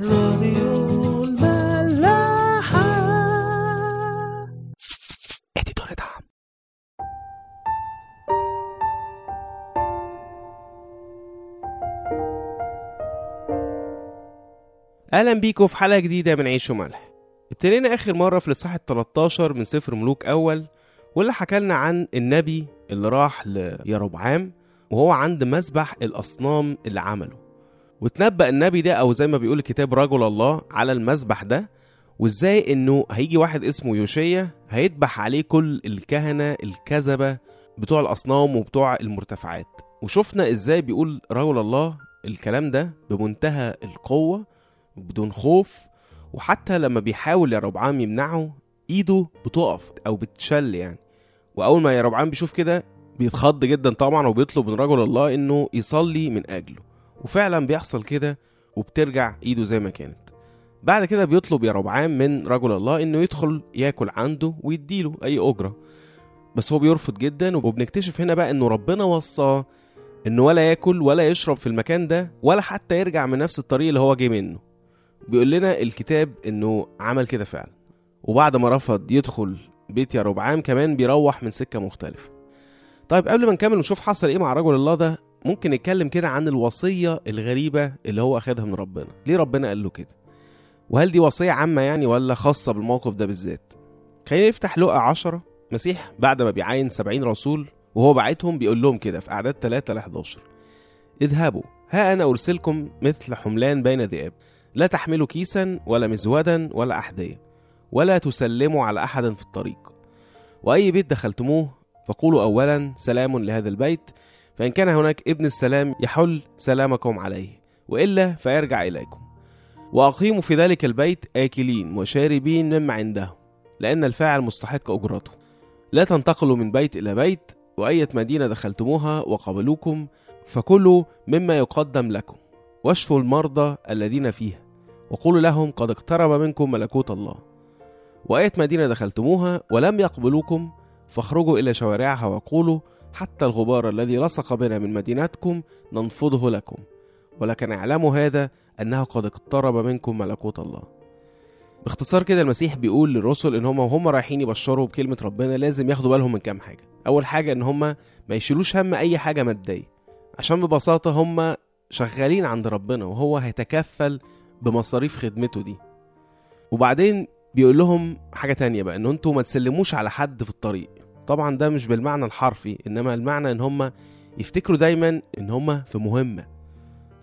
راديو الملاحة. اديتور دعم. أهلا بيكم في حلقة جديدة من عيش وملح. ابتدينا آخر مرة في الإصحاح ال 13 من سفر ملوك أول واللي حكى لنا عن النبي اللي راح ليربعام وهو عند مسبح الأصنام اللي عمله. وتنبأ النبي ده أو زي ما بيقول الكتاب رجل الله على المسبح ده وإزاي إنه هيجي واحد اسمه يوشيا هيذبح عليه كل الكهنة الكذبة بتوع الأصنام وبتوع المرتفعات. وشفنا إزاي بيقول رجل الله الكلام ده بمنتهى القوة بدون خوف وحتى لما بيحاول يا ربعام يمنعه إيده بتقف أو بتشل يعني. وأول ما يا ربعام بيشوف كده بيتخض جدا طبعا وبيطلب من رجل الله إنه يصلي من أجله. وفعلا بيحصل كده وبترجع إيده زي ما كانت. بعد كده بيطلب يا ربعام من رجل الله إنه يدخل ياكل عنده ويديله أي أجرة. بس هو بيرفض جدا وبنكتشف هنا بقى إنه ربنا وصاه إنه ولا ياكل ولا يشرب في المكان ده ولا حتى يرجع من نفس الطريق اللي هو جه منه. بيقول لنا الكتاب إنه عمل كده فعلا. وبعد ما رفض يدخل بيت يا ربعام كمان بيروح من سكة مختلفة. طيب قبل ما نكمل ونشوف حصل إيه مع رجل الله ده ممكن نتكلم كده عن الوصية الغريبة اللي هو أخدها من ربنا. ليه ربنا قال له كده؟ وهل دي وصية عامة يعني ولا خاصة بالموقف ده بالذات؟ خلينا نفتح لقا عشرة مسيح بعد ما بيعين سبعين رسول وهو بعتهم بيقول لهم كده في أعداد 3 ل 11 اذهبوا ها أنا أرسلكم مثل حملان بين ذئاب. لا تحملوا كيسا ولا مزودا ولا أحذية ولا تسلموا على أحد في الطريق. وأي بيت دخلتموه فقولوا أولا سلام لهذا البيت. فإن كان هناك ابن السلام يحل سلامكم عليه وإلا فيرجع إليكم. وأقيموا في ذلك البيت آكلين وشاربين مما عنده لأن الفاعل مستحق أجرته. لا تنتقلوا من بيت إلى بيت وأية مدينة دخلتموها وقبلوكم فكلوا مما يقدم لكم. واشفوا المرضى الذين فيها وقولوا لهم قد اقترب منكم ملكوت الله. وآية مدينة دخلتموها ولم يقبلوكم فاخرجوا إلى شوارعها وقولوا حتى الغبار الذي لصق بنا من مدينتكم ننفضه لكم. ولكن اعلموا هذا أنه قد اقترب منكم ملكوت الله. باختصار كده المسيح بيقول للرسل إن هم وهم رايحين يبشروا بكلمة ربنا لازم ياخدوا بالهم من كام حاجة. أول حاجة إن هم ما يشيلوش هم أي حاجة مادية. عشان ببساطة هم شغالين عند ربنا وهو هيتكفل بمصاريف خدمته دي. وبعدين بيقول لهم حاجة تانية بقى إن أنتوا ما تسلموش على حد في الطريق. طبعا ده مش بالمعنى الحرفي إنما المعنى إن هم يفتكروا دايما إن هم في مهمة.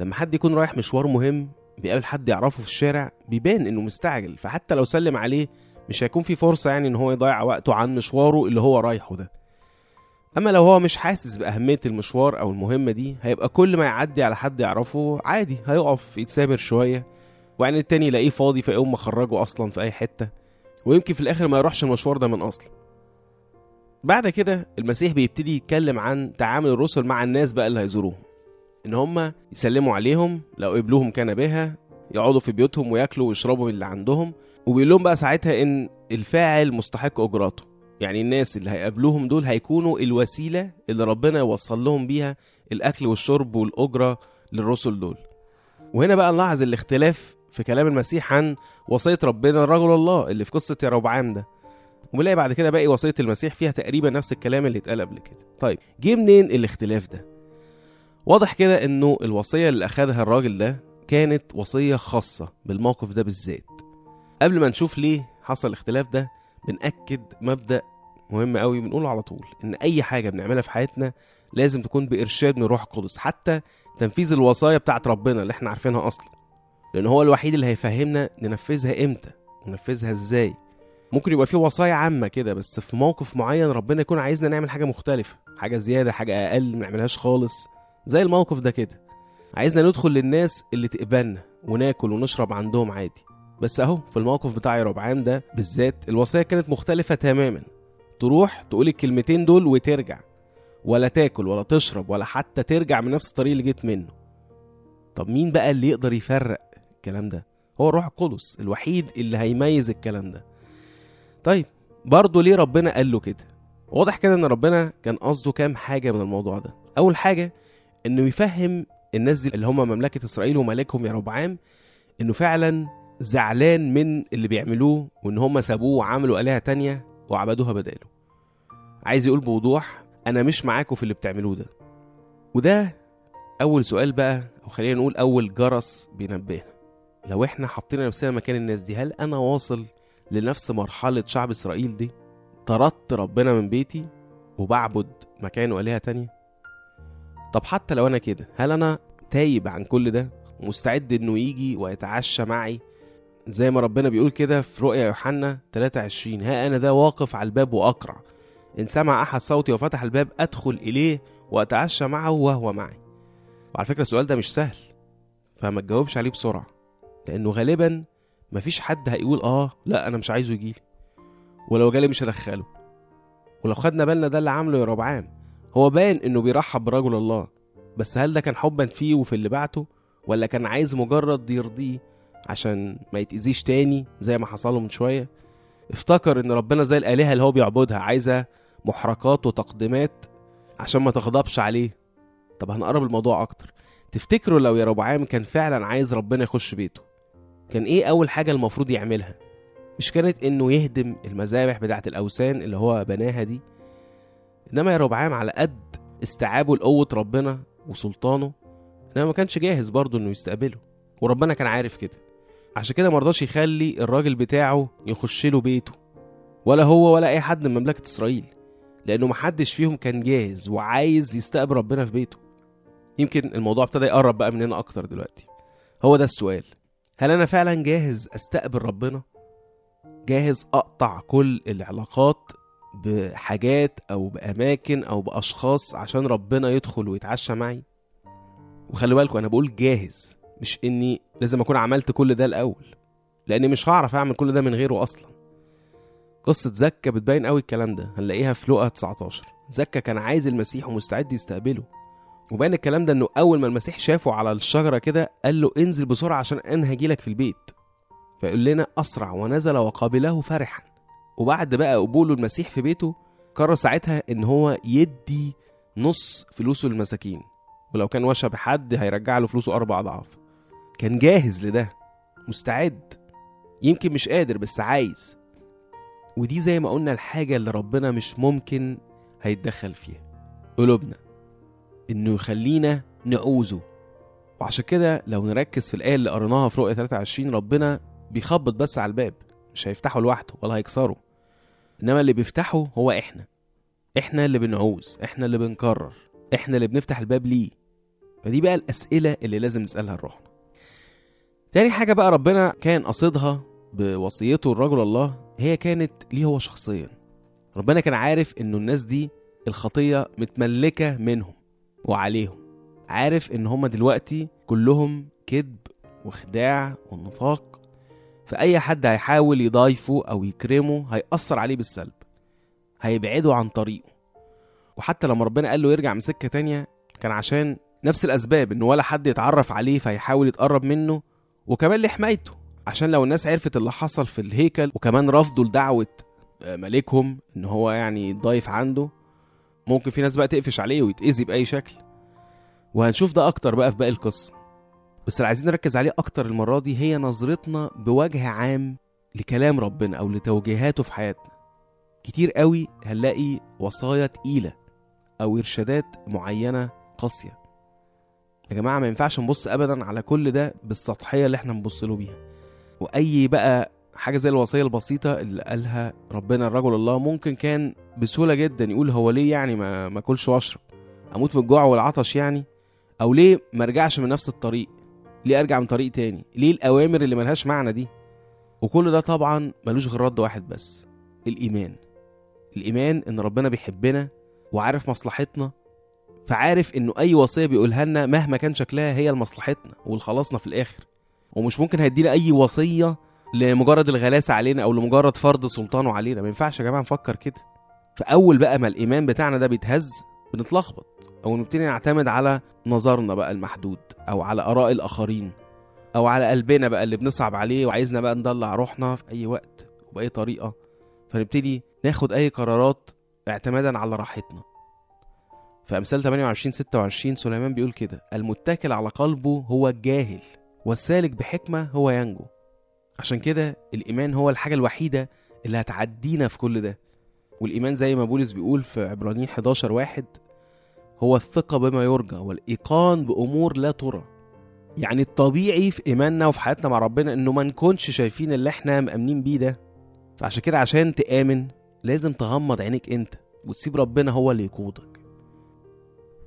لما حد يكون رايح مشوار مهم بيقابل حد يعرفه في الشارع بيبان إنه مستعجل فحتى لو سلم عليه مش هيكون في فرصة يعني إن هو يضيع وقته عن مشواره اللي هو رايحه ده. أما لو هو مش حاسس بأهمية المشوار أو المهمة دي هيبقى كل ما يعدي على حد يعرفه عادي هيقف يتسامر شوية وبعدين التاني يلاقيه فاضي فيقوم مخرجه أصلا في أي حتة ويمكن في الآخر ما يروحش المشوار ده من اصله بعد كده المسيح بيبتدي يتكلم عن تعامل الرسل مع الناس بقى اللي هيزوروهم. إن هم يسلموا عليهم لو قبلوهم كان بها يقعدوا في بيوتهم وياكلوا ويشربوا اللي عندهم. وبيقول لهم بقى ساعتها إن الفاعل مستحق اجراته يعني الناس اللي هيقابلوهم دول هيكونوا الوسيلة اللي ربنا يوصل لهم بيها الأكل والشرب والأجرة للرسل دول. وهنا بقى نلاحظ الاختلاف في كلام المسيح عن وصية ربنا لرجل الله اللي في قصة يا ده. وبنلاقي بعد كده باقي وصية المسيح فيها تقريبا نفس الكلام اللي اتقال قبل كده. طيب جه منين الاختلاف ده؟ واضح كده إنه الوصية اللي أخدها الراجل ده كانت وصية خاصة بالموقف ده بالذات. قبل ما نشوف ليه حصل الاختلاف ده بنأكد مبدأ مهم قوي بنقوله على طول إن أي حاجة بنعملها في حياتنا لازم تكون بإرشاد من الروح القدس حتى تنفيذ الوصايا بتاعت ربنا اللي إحنا عارفينها أصلا. لأن هو الوحيد اللي هيفهمنا ننفذها إمتى وننفذها إزاي. ممكن يبقى في وصايا عامة كده بس في موقف معين ربنا يكون عايزنا نعمل حاجة مختلفة حاجة زيادة حاجة أقل ما نعملهاش خالص زي الموقف ده كده. عايزنا ندخل للناس اللي تقبلنا وناكل ونشرب عندهم عادي. بس أهو في الموقف بتاع يربعام ده بالذات الوصيه كانت مختلفة تماما. تروح تقول الكلمتين دول وترجع. ولا تاكل ولا تشرب ولا حتى ترجع من نفس الطريق اللي جيت منه. طب مين بقى اللي يقدر يفرق الكلام ده؟ هو الروح القدس الوحيد اللي هيميز الكلام ده. طيب برضه ليه ربنا قال له كده؟ واضح كده إن ربنا كان قصده كام حاجة من الموضوع ده. أول حاجة إنه يفهم الناس دي اللي هم مملكة إسرائيل وملكهم يا ربعام إنه فعلا زعلان من اللي بيعملوه وإن هم سابوه وعملوا آلهة تانية وعبدوها بداله. عايز يقول بوضوح أنا مش معاكم في اللي بتعملوه ده. وده أول سؤال بقى أو خلينا نقول أول جرس بينبهنا. لو إحنا حطينا نفسنا مكان الناس دي هل أنا واصل لنفس مرحلة شعب إسرائيل دي. طردت ربنا من بيتي وبعبد مكانه آلهة تانية. طب حتى لو أنا كده هل أنا تايب عن كل ده؟ مستعد إنه يجي ويتعشى معي؟ زي ما ربنا بيقول كده في رؤيا يوحنا 23 ها أنا ذا واقف على الباب واقرع إن سمع أحد صوتي وفتح الباب أدخل إليه وأتعشى معه وهو معي. وعلى فكرة السؤال ده مش سهل فما تجاوبش عليه بسرعة لأنه غالبا مفيش حد هيقول آه لا أنا مش عايزه يجيلي. ولو جالي مش هدخله. ولو خدنا بالنا ده اللي عامله يا ربعام هو باين إنه بيرحب برجل الله. بس هل ده كان حبا فيه وفي اللي بعته؟ ولا كان عايز مجرد يرضيه عشان ما يتأذيش تاني زي ما حصله من شوية؟ افتكر إن ربنا زي الآلهة اللي هو بيعبدها عايزة محركات وتقديمات عشان ما تغضبش عليه. طب هنقرب الموضوع أكتر. تفتكروا لو يا ربعام كان فعلا عايز ربنا يخش بيته كان إيه أول حاجة المفروض يعملها؟ مش كانت إنه يهدم المذابح بتاعت الأوثان اللي هو بناها دي؟ إنما يا ربعام على قد استيعابه لقوة ربنا وسلطانه إنما ما كانش جاهز برضه إنه يستقبله وربنا كان عارف كده. عشان كده مرضاش يخلي الراجل بتاعه يخش له بيته ولا هو ولا أي حد من مملكة إسرائيل لأنه محدش فيهم كان جاهز وعايز يستقبل ربنا في بيته. يمكن الموضوع ابتدى يقرب بقى مننا أكتر دلوقتي. هو ده السؤال. هل أنا فعلا جاهز أستقبل ربنا؟ جاهز أقطع كل العلاقات بحاجات أو بأماكن أو بأشخاص عشان ربنا يدخل ويتعشى معي؟ وخلي بالكم أنا بقول جاهز مش إني لازم أكون عملت كل ده الأول لأني مش هعرف أعمل كل ده من غيره أصلا. قصة زكا بتبين قوي الكلام ده هنلاقيها في لقا 19 زكا كان عايز المسيح ومستعد يستقبله. وبان الكلام ده انه اول ما المسيح شافه على الشجرة كده قال له انزل بسرعة عشان أنا هجيلك في البيت. فيقول لنا اسرع ونزل وقابله فرحا وبعد بقى قبوله المسيح في بيته قرر ساعتها ان هو يدي نص فلوسه للمساكين. ولو كان وشى بحد هيرجع له فلوسه أربع اضعاف. كان جاهز لده. مستعد. يمكن مش قادر بس عايز. ودي زي ما قلنا الحاجة اللي ربنا مش ممكن هيتدخل فيها. قلوبنا. إنه يخلينا نعوزه. وعشان كده لو نركز في الآية اللي قريناها في رؤية 23 ربنا بيخبط بس على الباب مش هيفتحه لوحده ولا هيكسره. إنما اللي بيفتحه هو إحنا. إحنا اللي بنعوز إحنا اللي بنكرر إحنا اللي بنفتح الباب ليه. فدي بقى الأسئلة اللي لازم نسألها لروحنا. تاني حاجة بقى ربنا كان قصدها بوصيته لرجل الله هي كانت ليه هو شخصيا. ربنا كان عارف إنه الناس دي الخطية متملكة منهم. وعليهم. عارف إن هما دلوقتي كلهم كذب وخداع ونفاق فأي حد هيحاول يضايفه أو يكرمه هيأثر عليه بالسلب هيبعده عن طريقه. وحتى لما ربنا قال له يرجع من سكة تانية كان عشان نفس الأسباب إن ولا حد يتعرف عليه فيحاول يتقرب منه وكمان لحمايته عشان لو الناس عرفت اللي حصل في الهيكل وكمان رفضوا لدعوة آه، ملكهم إن هو يعني يتضايف عنده ممكن في ناس بقى تقفش عليه ويتأذي بأي شكل. وهنشوف ده أكتر بقى في باقي القصة. بس اللي عايزين نركز عليه أكتر المرة دي هي نظرتنا بوجه عام لكلام ربنا أو لتوجيهاته في حياتنا. كتير قوي هنلاقي وصايا تقيلة أو إرشادات معينة قاسية. يا جماعة ما ينفعش نبص أبدا على كل ده بالسطحية اللي إحنا بنبص له بيها. وأي بقى حاجة زي الوصية البسيطة اللي قالها ربنا الرجل الله ممكن كان بسهولة جدا يقول هو ليه يعني ما ما أكلش وأشرب؟ أموت من الجوع والعطش يعني؟ أو ليه ما أرجعش من نفس الطريق؟ ليه أرجع من طريق تاني؟ ليه الأوامر اللي ملهاش معنى دي؟ وكل ده طبعا ملوش غير رد واحد بس الإيمان. الإيمان إن ربنا بيحبنا وعارف مصلحتنا فعارف إنه أي وصية بيقولها لنا مهما كان شكلها هي لمصلحتنا ولخلاصنا في الآخر. ومش ممكن هيدينا أي وصية لمجرد الغلاسة علينا أو لمجرد فرض سلطانه علينا. ما ينفعش يا جماعة نفكر كده. فاول بقى ما الإيمان بتاعنا ده بيتهز بنتلخبط أو نبتدي نعتمد على نظرنا بقى المحدود أو على آراء الآخرين أو على قلبنا بقى اللي بنصعب عليه وعايزنا بقى ندلع روحنا في أي وقت وبأي طريقة. فنبتدي ناخد أي قرارات اعتمادا على راحتنا. في أمثال 28 26 سليمان بيقول كده المتكل على قلبه هو الجاهل والسالك بحكمة هو ينجو. عشان كده الإيمان هو الحاجة الوحيدة اللي هتعدينا في كل ده. والإيمان زي ما بولس بيقول في عبرانيين 11 واحد هو الثقة بما يرجى والإيقان بأمور لا ترى. يعني الطبيعي في إيماننا وفي حياتنا مع ربنا إنه ما نكونش شايفين اللي إحنا مأمنين بيه ده. فعشان كده عشان تآمن لازم تغمض عينيك أنت وتسيب ربنا هو اللي يقودك.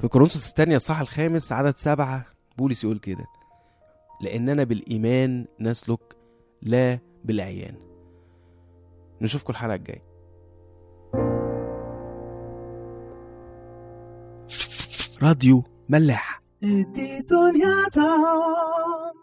في كورنثوس الثانية الصح الخامس عدد سبعة بولس يقول كده لأننا بالإيمان نسلك لا بالعيان نشوفكم الحلقة الجاية. راديو ملاح. دي دنيا طعم